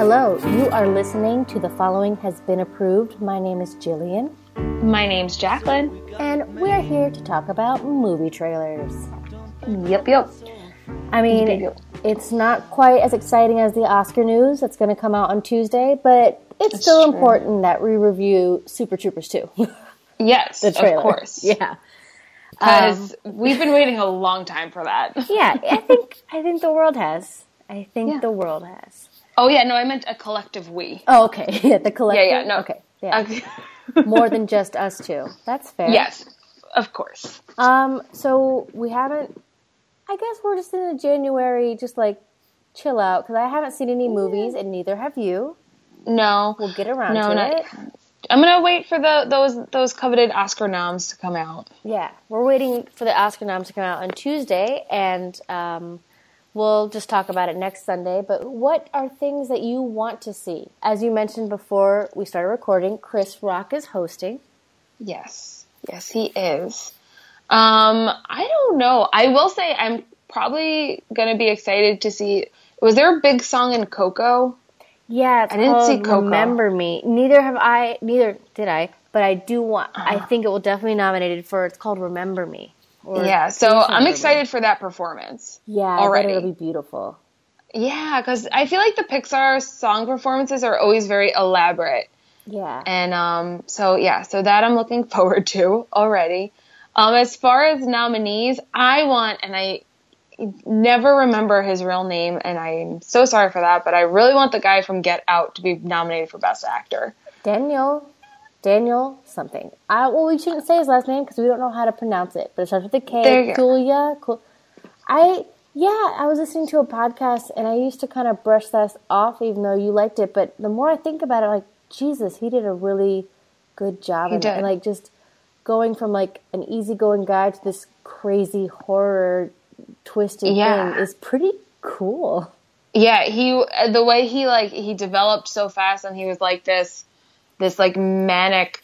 Hello, you are listening to The Following Has Been Approved. My name is Jillian, My name's Jacqueline. and we're here to talk about movie trailers. Yep, yep. I mean, Yep, yep. it's not quite as exciting as the Oscar news that's going to come out on Tuesday, but it's still true. important that we review Super Troopers 2. Yes, the trailer. of course. Yeah. Because um, we've been waiting a long time for that. Yeah, I think I think the world has. I think Yeah. the world has. Oh, yeah, no, I meant a collective we. Oh, okay. Yeah, the collective. Yeah, yeah, no. Okay. Yeah. Okay. More than just us two. That's fair. yes, of course. Um, so we haven't. I guess we're just in a January, just like chill out because I haven't seen any movies, and neither have you. No. We'll get around no, to not- it. I'm gonna wait for the those those coveted Oscar noms to come out. Yeah, we're waiting for the Oscar noms to come out on Tuesday, and um, we'll just talk about it next Sunday. But what are things that you want to see? As you mentioned before we started recording, Chris Rock is hosting. Yes, yes, he is. Um, I don't know. I will say I'm probably gonna be excited to see. Was there a big song in Coco? Yeah, I didn't see Coco. Remember Me. Neither have I. Neither did I. But I do want. I think it will definitely be nominated for. It's called Remember Me. Or Yeah, so I'm excited for that performance. Yeah, I already. it'll be beautiful. Yeah, because I feel like the Pixar song performances are always very elaborate. Yeah. And um, so yeah, so that I'm looking forward to already. Um, as far as nominees, I want, and I never remember his real name, and I'm so sorry for that, but I really want the guy from Get Out to be nominated for Best Actor. Daniel, Daniel something. I well, we shouldn't say his last name because we don't know how to pronounce it. But it starts with a K. There you go. Kulia. I yeah, I was listening to a podcast and I used to kind of brush that off, even though you liked it. But the more I think about it, like Jesus, he did a really good job. He did. And like just going from like an easygoing guy to this crazy horror twisted Yeah. thing is pretty cool. Yeah, he the way he like he developed so fast, and he was like this, this like manic,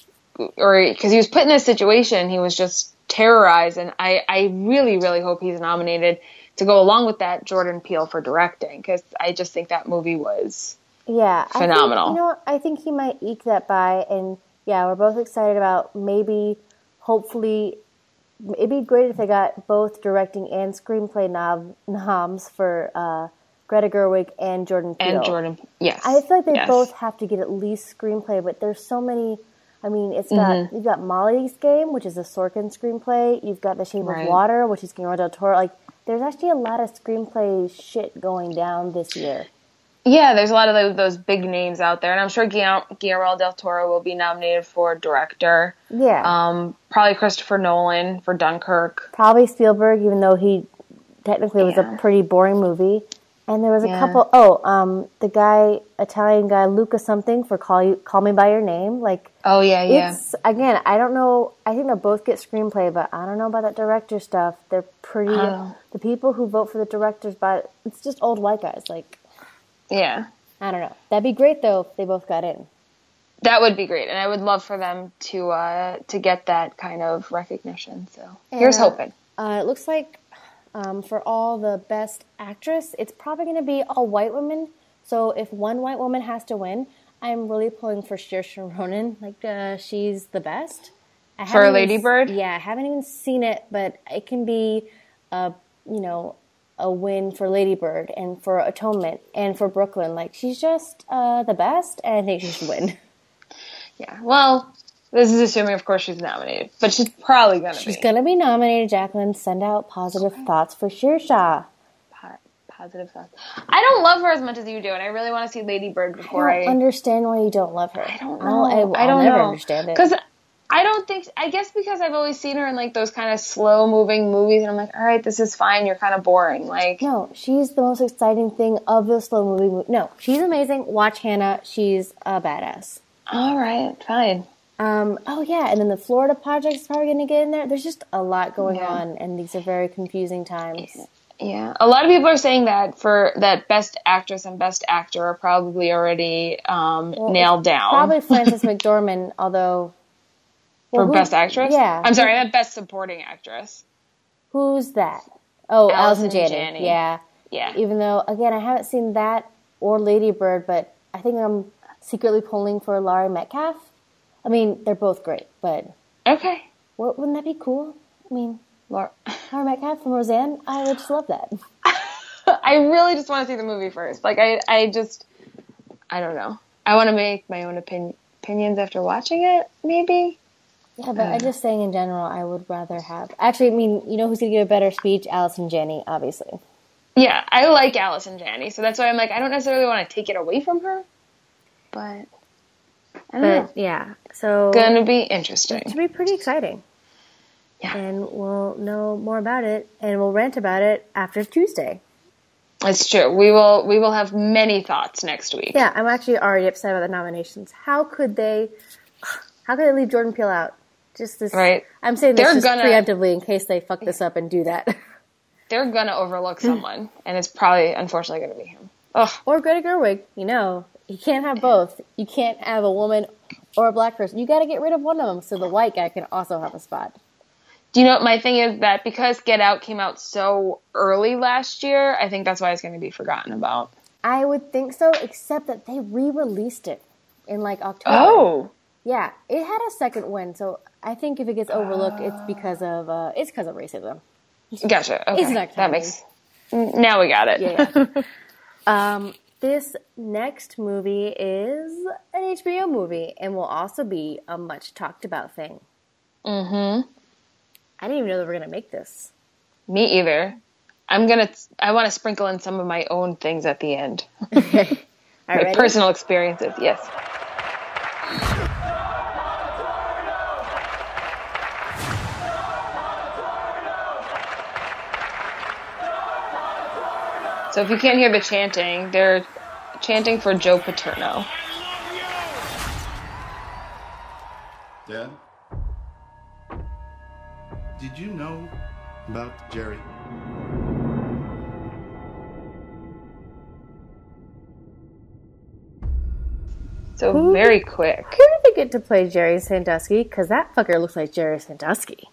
or because he was put in this situation, he was just terrorized, and I I really really hope he's nominated to go along with that Jordan Peele for directing because I just think that movie was Yeah, I think- Phenomenal. you know. I think he might eke that by, and yeah, we're both excited about maybe, hopefully, it'd be great if they got both directing and screenplay nob, noms for uh, Greta Gerwig and Jordan Peele. and Jordan yes I feel like they yes. both have to get at least screenplay, but there's so many. I mean, it's got Mm-hmm. you've got Molly's Game, which is a Sorkin screenplay. You've got The Shape Right. of Water, which is Guillermo del Toro. Like, there's actually a lot of screenplay shit going down this year. yeah there's a lot of those, those big names out there, and I'm sure Guillermo, del Toro will be nominated for director. Yeah. Um, probably Christopher Nolan for Dunkirk. probably Spielberg, even though he technically was a pretty boring movie. And there was a couple oh um, the guy, Italian guy, Luca something for Call You Call Me by Your Name. Like Oh yeah, yeah. it's again, I don't know. I think they'll both get screenplay, but I don't know about that director stuff. They're pretty. Oh. The people who vote for the directors, but it's just old white guys. Like yeah. I don't know. That'd be great though if they both got in. That would be great, and I would love for them to uh, to get that kind of recognition. So here's hoping. Uh, it looks like um, for all the best actress, it's probably going to be all white women. So if one white woman has to win, I'm really pulling for Saoirse Ronan. Like uh, she's the best. I For Lady Bird? Yeah, I haven't even seen it, but it can be a you know a win for Lady Bird and for Atonement and for Brooklyn. Like she's just uh, the best, and I think she should win. Yeah. Well, this is assuming, of course, she's nominated, but she's probably gonna She's be. gonna be nominated. Jacqueline, send out positive thoughts for Saoirse. Po- positive thoughts. I don't love her as much as you do, and I really want to see Lady Bird before I I. don't understand why you don't love her. I don't I'll- know. I, I don't never know. understand it. Because I don't think. I guess because I've always seen her in like those kind of slow moving movies, and I'm like, all right, this is fine. You're kind of boring. Like, No, she's the most exciting thing of the slow moving movie. No, she's amazing. Watch Hanna. She's a badass. all right, fine. Um, oh yeah, and then the Florida project is probably going to get in there. There's just a lot going Yeah. on, and these are very confusing times. Yeah, a lot of people are saying that for that best actress and best actor are probably already um, Well, nailed down. Probably Frances McDormand, although for who- best actress. Yeah, I'm sorry, I meant best supporting actress. Who's that? Oh, Allison, Allison. Janney. Yeah. Yeah, Even though, again, I haven't seen that or Lady Bird, but I think I'm secretly pulling for Laurie Metcalf. I mean, they're both great, but Okay. what, wouldn't that be cool? I mean, Laura. Laurie Metcalf from Roseanne. I would just love that. I really just want to see the movie first. Like I, I just, I don't know. I want to make my own opinion, opinions after watching it. Maybe. Yeah, but I'm uh. just saying in general, I would rather have. Actually, I mean, you know who's gonna give a better speech? Allison Janney, obviously. Yeah, I like Allison Janney, so that's why I'm like, I don't necessarily want to take it away from her, but I don't know. But yeah, so Gonna be interesting. it should be pretty exciting. Yeah. And we'll know more about it, and we'll rant about it after Tuesday. It's true. We will. We will have many thoughts next week. Yeah, I'm actually already upset about the nominations. How could they? How could they leave Jordan Peele out? Just this. Right. I'm saying this They're just gonna- preemptively in case they fuck this up and do that. They're gonna overlook someone, and it's probably, unfortunately, gonna be him. Ugh. or Greta Gerwig. You know, you can't have both. You can't have a woman or a black person. You got to get rid of one of them so the white guy can also have a spot. Do you know what my thing is that because Get Out came out so early last year, I think that's why it's going to be forgotten about. I would think so, except that they re-released it in like October. Oh, Yeah, it had a second win, so I think if it gets overlooked, it's because of uh, it's because of racism. gotcha. Okay, It's not that makes. Now we got it. Yeah. um, this next movie is an HBO movie, and will also be a much talked about thing. mm-hmm. I didn't even know they were gonna make this. Me either. I'm gonna. I want to sprinkle in some of my own things at the end. My right, personal experiences. Yes. So if you can't hear the chanting, they're chanting for Joe Paterno. Dad? Did you know about Jerry? So Who- very quick. Who did they get to play Jerry Sandusky? Because that fucker looks like Jerry Sandusky.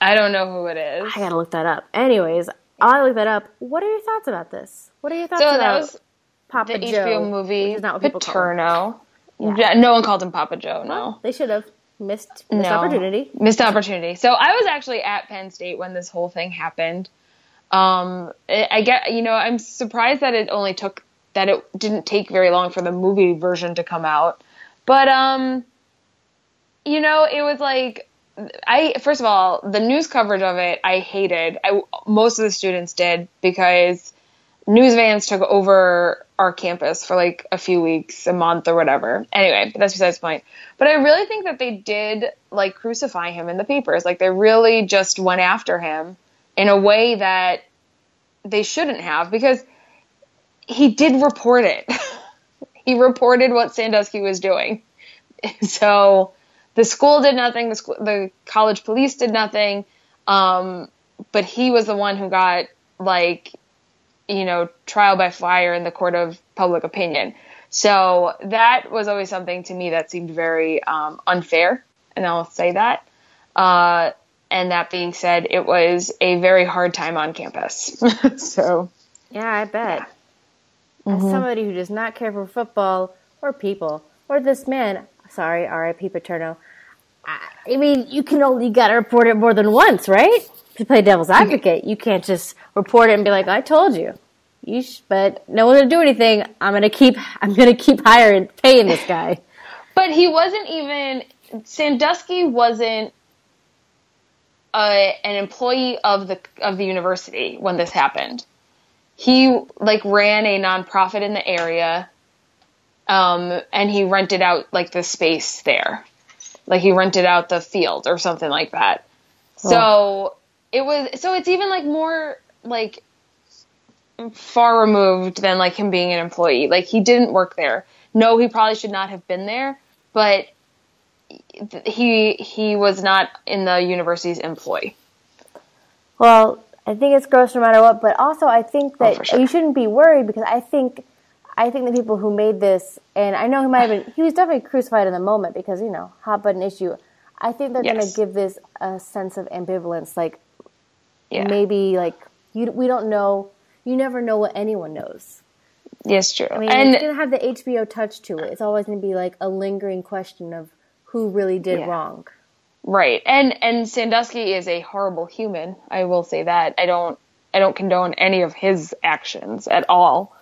I don't know who it is. I gotta look that up. Anyways, I look that up. What are your thoughts about this? What are your thoughts So about that was Papa the Joe? HBO movie is not what people call. Paterno. Yeah. Yeah, no one called him Papa Joe. No. They should have missed missed No. opportunity. Missed opportunity. So I was actually at Penn State when this whole thing happened. Um, I I get, you know, I'm surprised that it only took that it didn't take very long for the movie version to come out. But um, you know, it was like I first of all, the news coverage of it I hated. I most of the students did because news vans took over our campus for like a few weeks, a month or whatever. Anyway, but that's besides the point. But I really think that they did like crucify him in the papers. Like they really just went after him in a way that they shouldn't have because he did report it. he reported what Sandusky was doing. So the school did nothing. The school, the college police did nothing. Um, but he was the one who got like, you know, trial by fire in the court of public opinion. So that was always something to me that seemed very um, unfair, and I'll say that. Uh, and that being said, it was a very hard time on campus. so Yeah, I bet. As somebody who does not care for football or people or this man, sorry, R.I.P. Paterno. I, mean, you can only got to report it more than once, right? To play devil's advocate, you can't just report it and be like, "I told you." You, sh- but no one's gonna do anything. I'm gonna keep. I'm gonna keep hiring, paying this guy. But he wasn't even Sandusky wasn't an employee of the of the university when this happened. He like ran a nonprofit in the area, um, and he rented out like the space there, like he rented out the field or something like that. So it was so it's even like more like far removed than like him being an employee. Like he didn't work there. No, he probably should not have been there, but he he was not in the university's employ. Well, I think it's gross no matter what, but also I think oh, that for sure. you shouldn't be worried because I think I think the people who made this, and I know he might have been, he was definitely crucified in the moment because you know hot button issue. I think they're going to give this a sense of ambivalence, like Yeah. maybe like you we don't know, you never know what anyone knows. Yes, true. I mean, and it's gonna have the HBO touch to it. It's always gonna be like a lingering question of who really did Yeah. wrong. Right. And and Sandusky is a horrible human. I will say that. I don't I don't condone any of his actions at all.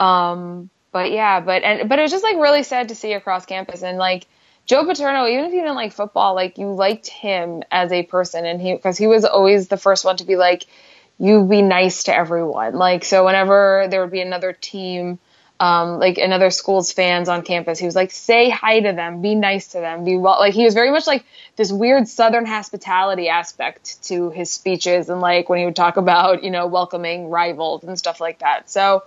Um but yeah, but and but it was just like really sad to see across campus and like Joe Paterno, even if you didn't like football, like you liked him as a person and he because he was always the first one to be like you be nice to everyone. Like so whenever there would be another team um, like another school's fans on campus. He was like, say hi to them, be nice to them, be well. Like he was very much like this weird Southern hospitality aspect to his speeches, and like when he would talk about you know welcoming rivals and stuff like that. So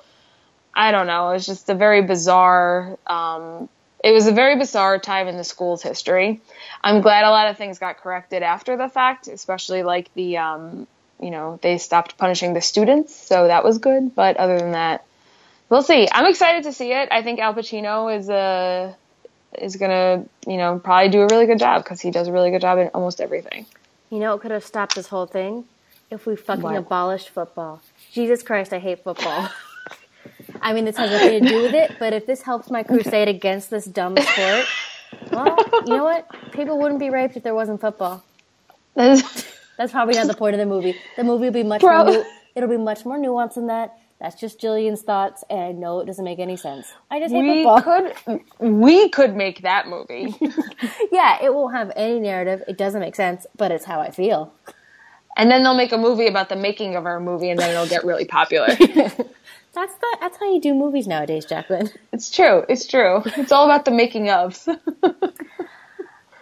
I don't know. It was just a very bizarre. Um, it was a very bizarre time in the school's history. I'm glad a lot of things got corrected after the fact, especially like the um, you know they stopped punishing the students, so that was good. But other than that we'll see. I'm excited to see it. I think Al Pacino is uh, is gonna, you know, probably do a really good job because he does a really good job in almost everything. You know, it could have stopped this whole thing if we fucking What? abolished football. Jesus Christ, I hate football. I mean, this has nothing to do with it, but if this helps my crusade against this dumb sport, well, you know what? People wouldn't be raped if there wasn't football. That's probably not the point of the movie. The movie will be much Bro. more. It'll be much more nuanced than that. That's just Jillian's thoughts, and no, it doesn't make any sense. I just hate we football. could we could make that movie, Yeah, it won't have any narrative. It doesn't make sense, but it's how I feel. and then they'll make a movie about the making of our movie, and then it'll get really popular. That's the, that's how you do movies nowadays, Jacqueline. it's true. It's true. It's all about the making of.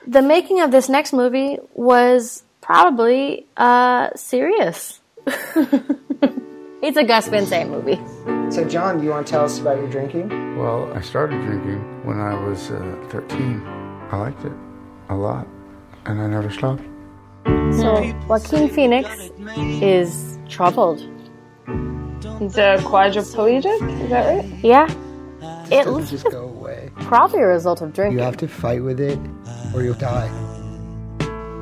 The making of this next movie was probably uh, serious. it's a Gus Van Sant movie. So, John, do you want to tell us about your drinking? Well, I started drinking when I was uh, 13. I liked it a lot, and I never stopped. So Joaquin Phoenix is troubled. He's a quadriplegic. Is that right? Yeah, it Doesn't looks just go away. probably a result of drinking. You have to fight with it, or you'll die.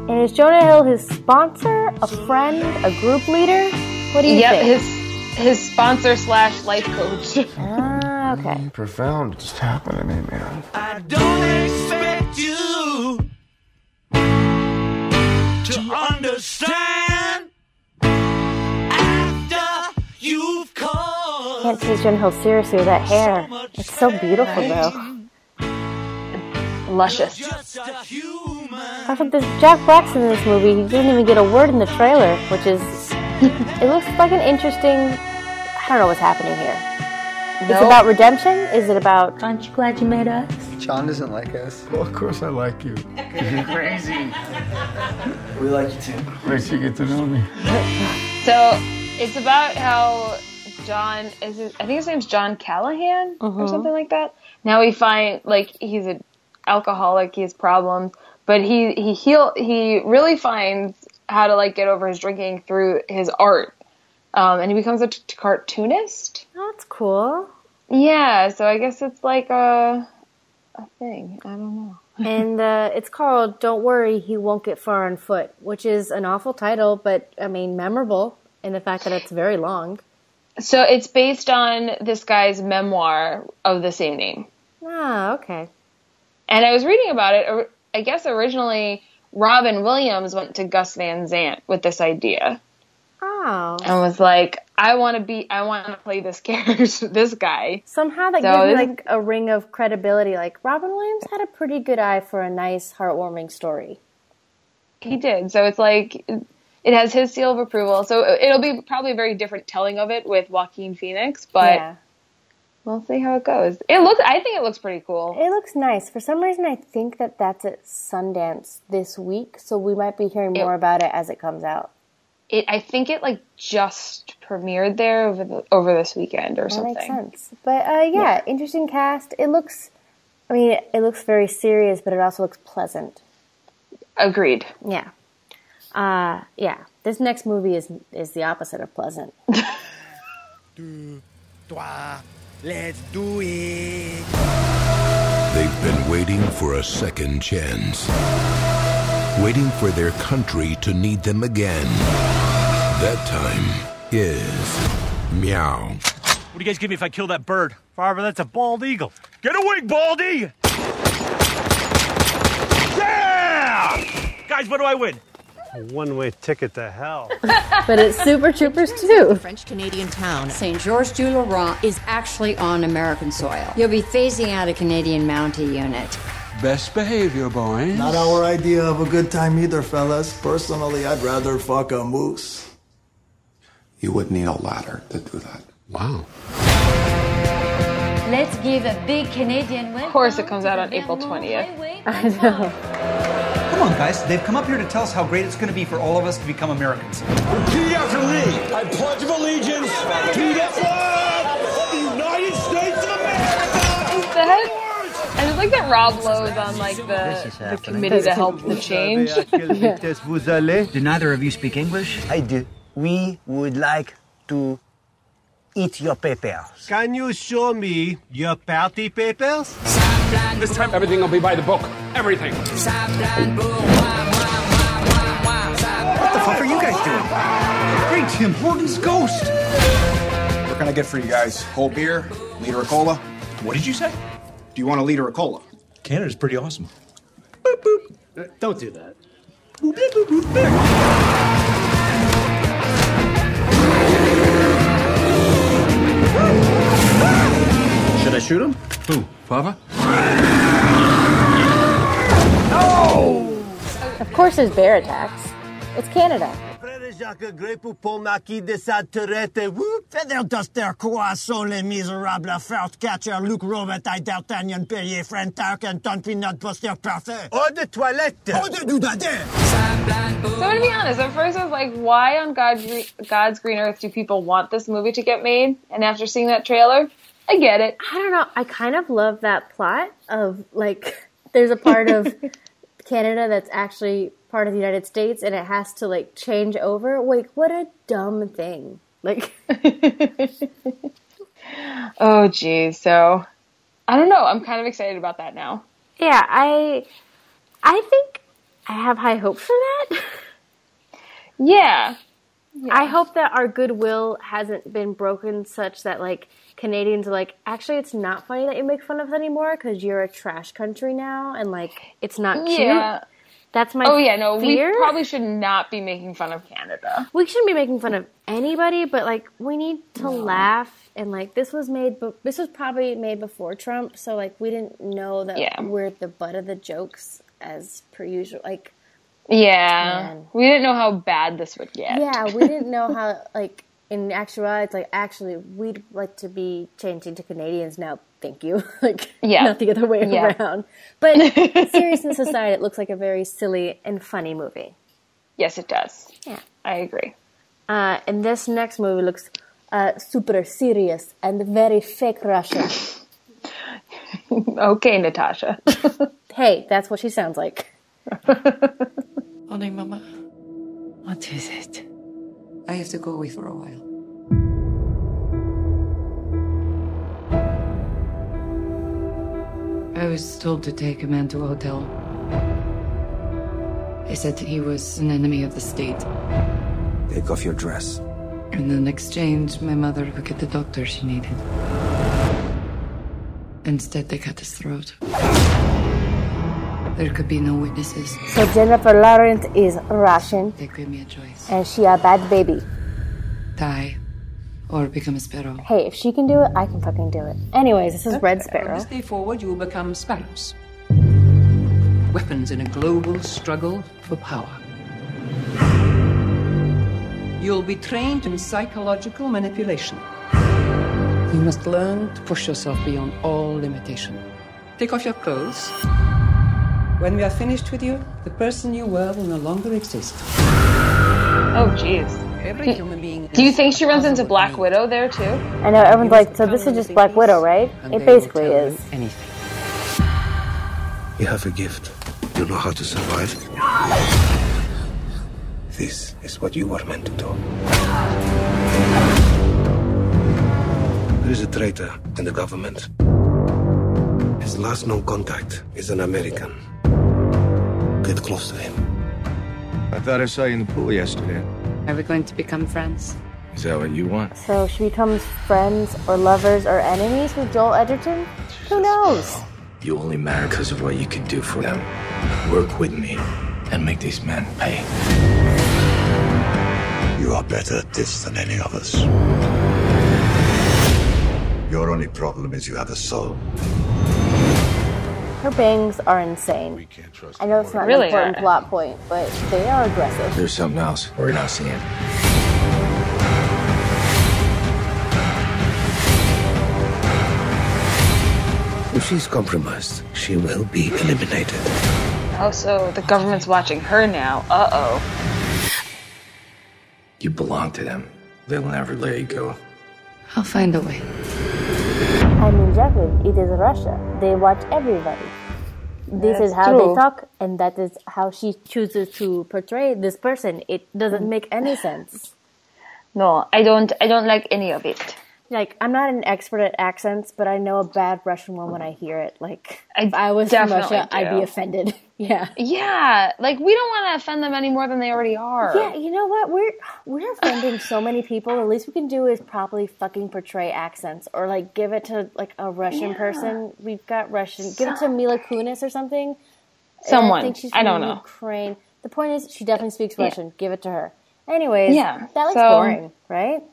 And is Jonah Hill his sponsor, a friend, a group leader? What do you Yep. think? His his sponsor slash life coach. ah, okay. Profound just happened to me, man. I don't expect you to understand Can't take Jonah Hill seriously with that hair. It's so beautiful, though. Luscious. I a human. This Jack Black's in this movie. He didn't even get a word in the trailer, which is. it looks like an interesting. I don't know what's happening here. It's about redemption. Is it about? Aren't you glad you met us? John doesn't like us. Well, of course I like you. You're crazy. We like you too. Wait till you get to know me. So it's about how John is. His, I think his name's John Callahan or something like that. Now we find like he's an alcoholic. He has problems, but he he heal he really finds how to like get over his drinking through his art, um, and he becomes a t- cartoonist. Oh, that's cool. Yeah, so I guess it's like a a thing. I don't know. and uh, it's called "Don't Worry, He Won't Get Far on Foot," which is an awful title, but I mean memorable in the fact that it's very long. So it's based on this guy's memoir of the same name. Ah, okay. And I was reading about it. I guess originally Robin Williams went to Gus Van Sant with this idea Oh, and was like, "I want to be, I want to play this character, this guy." somehow that So gives like a ring of credibility. Like Robin Williams had a pretty good eye for a nice, heartwarming story. He did. So it's like it has his seal of approval. So it'll be probably a very different telling of it with Joaquin Phoenix, but yeah, we'll see how it goes. It looks. I think it looks pretty cool. it looks nice. For some reason, I think that that's at Sundance this week, so we might be hearing more about it as it comes out. It. I think it like just premiered there over the, over this weekend or That something. makes sense. But uh, yeah, interesting cast. It looks. I mean, it looks very serious, but it also looks pleasant. Agreed. Yeah. Uh, yeah. This next movie is is the opposite of pleasant. Toi, let's do it. They've been waiting for a second chance. Waiting for their country to need them again. That time is meow. What do you guys give me if I kill that bird? Farva, that's a bald eagle. Get a wing, Baldy! Yeah! Guys, what do I win? A one-way ticket to hell. But it's Super Troopers too. French Canadian town, St. George du Laurent, is actually on American soil. You'll be phasing out a Canadian Mountie unit. Best behavior, boys. Not our idea of a good time either, fellas. Personally, I'd rather fuck a moose. You would need a ladder to do that. Wow. Let's give a big Canadian win. Of course, it comes out on April 20th. I know. Come on, guys. They've come up here to tell us how great it's going to be for all of us to become Americans. Repeat after me. I pledge of allegiance to the flag of the United States of America. The heck? I just like that Rob Lowe's on like the, the committee to help the change. Do neither of you speak English? I do. We would like to eat your papers. Can you show me your party papers? This time everything will be by the book. Everything. What the fuck are you guys doing? Great Tim Hortons ghost. What can I get for you guys? Whole beer, liter of cola. What did you say? Do you want a liter of cola? Canada's pretty awesome. Don't do that. Should I shoot him? Who? Of course, there's bear attacks. It's Canada. So to be honest, at first I was like, why on God's, God's green earth do people want this movie to get made? And after seeing that trailer, I get it. I don't know. I kind of love that plot of like there's a part of Canada that's actually part of the United States and it has to like change over. Like what a dumb thing. Like Oh geez, so I don't know. I'm kind of excited about that now. yeah, I I think I have high hopes for that. Yeah. I hope that our goodwill hasn't been broken such that like Canadians are like, actually, it's not funny that you make fun of us anymore because you're a trash country now, and like it's not cute. Yeah. That's my oh yeah, no, fear. we probably should not be making fun of Canada. we shouldn't be making fun of anybody, but like we need to laugh. And like this was made, but this was probably made before Trump, so like we didn't know that Yeah. we're the butt of the jokes as per usual. Like Yeah. Man. We didn't know how bad this would get. yeah, we didn't know how like in actuality, it's like actually we'd like to be changing to Canadians now. Thank you. like Yeah. not the other way Yeah. around. But serious aside, it looks like a very silly and funny movie. Yes, it does. Yeah. I agree. Uh, and this next movie looks uh, super serious and very fake Russian. okay, Natasha. hey, that's what she sounds like. Honey, Mama, what is it? I have to go away for a while. I was told to take a man to a hotel. They said he was an enemy of the state. Take off your dress. And in exchange, my mother would get the doctor she needed. Instead, they cut his throat. There could be no witnesses. So Jennifer Lawrence is Russian They gave me a choice and she a bad baby. die or become a sparrow. Hey, if she can do it, I can fucking do it. Anyways, this is Red From Sparrow. this day forward, you will become sparrows. Weapons in a global struggle for power. You'll be trained in psychological manipulation. You must learn to push yourself beyond all limitation. Take off your clothes. When we are finished with you, the person you were will no longer exist. Oh, jeez. Every human being. Do you think she runs into Black Widow there too? I know everyone's like, so this is just Black Widow, right? It basically is. Anything. You have a gift. You know how to survive. This is what you were meant to do. There is a traitor in the government. His last known contact is an American. Get close to him. I thought I saw you in the pool yesterday. Are we going to become friends? Is that what you want? So she becomes friends or lovers or enemies with Joel Edgerton? Who knows? You only matter because of what you can do for them. Work with me and make these men pay. You are better at this than any of us. Your only problem is you have a soul. Her bangs are insane. I know it's not Really an important are. plot point, but they are aggressive. There's something else we're not seeing. If she's compromised, she will be eliminated. Oh, so the government's watching her now. Uh oh. You belong to them. They'll never let you go. I'll find a way. I mean, Jacqueline, it is Russia. They watch everybody. This That's is how true. they talk, and that is how she chooses to portray this person. It doesn't mm. make any sense. No, I don't. I don't like any of it. Like, I'm not an expert at accents, but I know a bad Russian one when I hear it. Like, I if I was from Russia, I'd be offended. yeah. Yeah, like we don't want to offend them any more than they already are. Yeah, you know what? We're we're offending so many people. The least we can do is properly fucking portray accents, or like give it to like a Russian Yeah. person. We've got Russian. Give it to Mila Kunis or something. Someone. I think she's I don't know. Ukraine. The point is, she definitely speaks Yeah. Russian. Give it to her. Anyways, Yeah, that looks so- boring, right?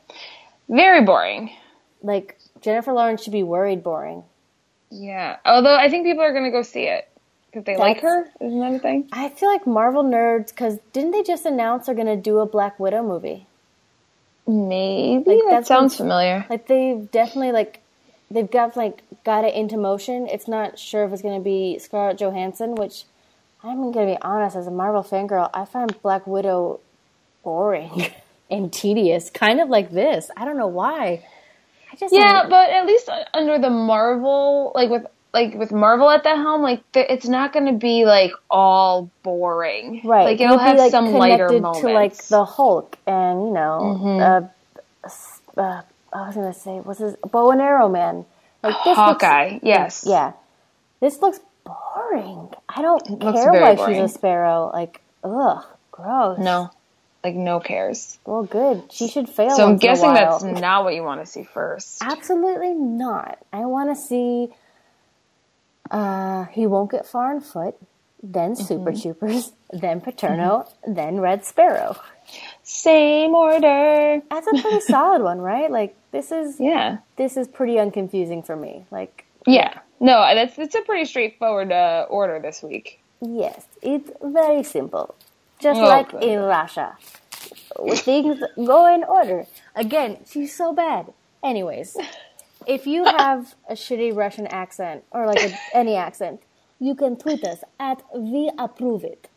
Very boring. Like Jennifer Lawrence should be worried boring. Yeah. Although I think people are gonna go see it because they like her. Isn't that a thing? I feel like Marvel nerds because didn't they just announce they're gonna do a Black Widow movie? Maybe Like, that that's sounds familiar. Like they've definitely like they've got like got it into motion. It's not sure if it's going to be Scarlett Johansson, which I'm going to be honest as a Marvel fangirl, I find Black Widow boring and tedious, kind of like this. I don't know why. Yeah, but at least under the Marvel, like with like with Marvel at the helm, like it's not going to be like all boring. right. Like it'll be, have like, some lighter moments. to like the Hulk and you know, Mhm. uh, uh, I was going to say what's his bow and arrow man. Like this looks- Hawkeye, yes. Yeah. This looks boring. I don't looks care why boring. she's a sparrow. Like, ugh, gross. no, like no cares. Well, good. She should fail. So I'm once in a guessing that's not what you want to see first. absolutely not. I want to see. Uh, he won't get far on foot. Then Super Mm-hmm. Troopers. Then Paterno. Then Red Sparrow. Same order. That's a pretty solid one, right? Like this is. Yeah. This is pretty unconfusing for me. Like Yeah. No, that's it's a pretty straightforward uh, order this week. Yes, it's very simple. Just Oh, like in Russia. Things go in order. Again, she's so bad. Anyways, if you have a shitty Russian accent or like a, any accent, you can tweet us at we approve it.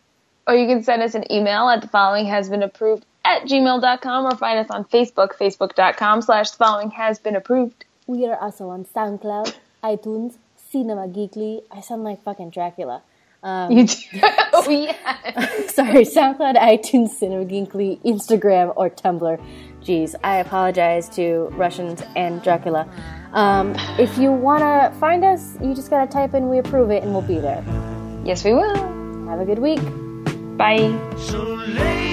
Or you can send us an email at the following has been approved at gmail.com or find us on Facebook, facebook.com slash the following has been approved. We are also on SoundCloud, iTunes, Cinema Geekly. I sound like fucking Dracula. Um, You do. oh, yeah. Sorry, SoundCloud, iTunes, Cinema Geekly, Instagram, or Tumblr. Jeez, I apologize to Russians and Dracula. Um, if you want to find us, you just got to type in We Approve It and we'll be there. Yes, we will. Have a good week. Bye. So lay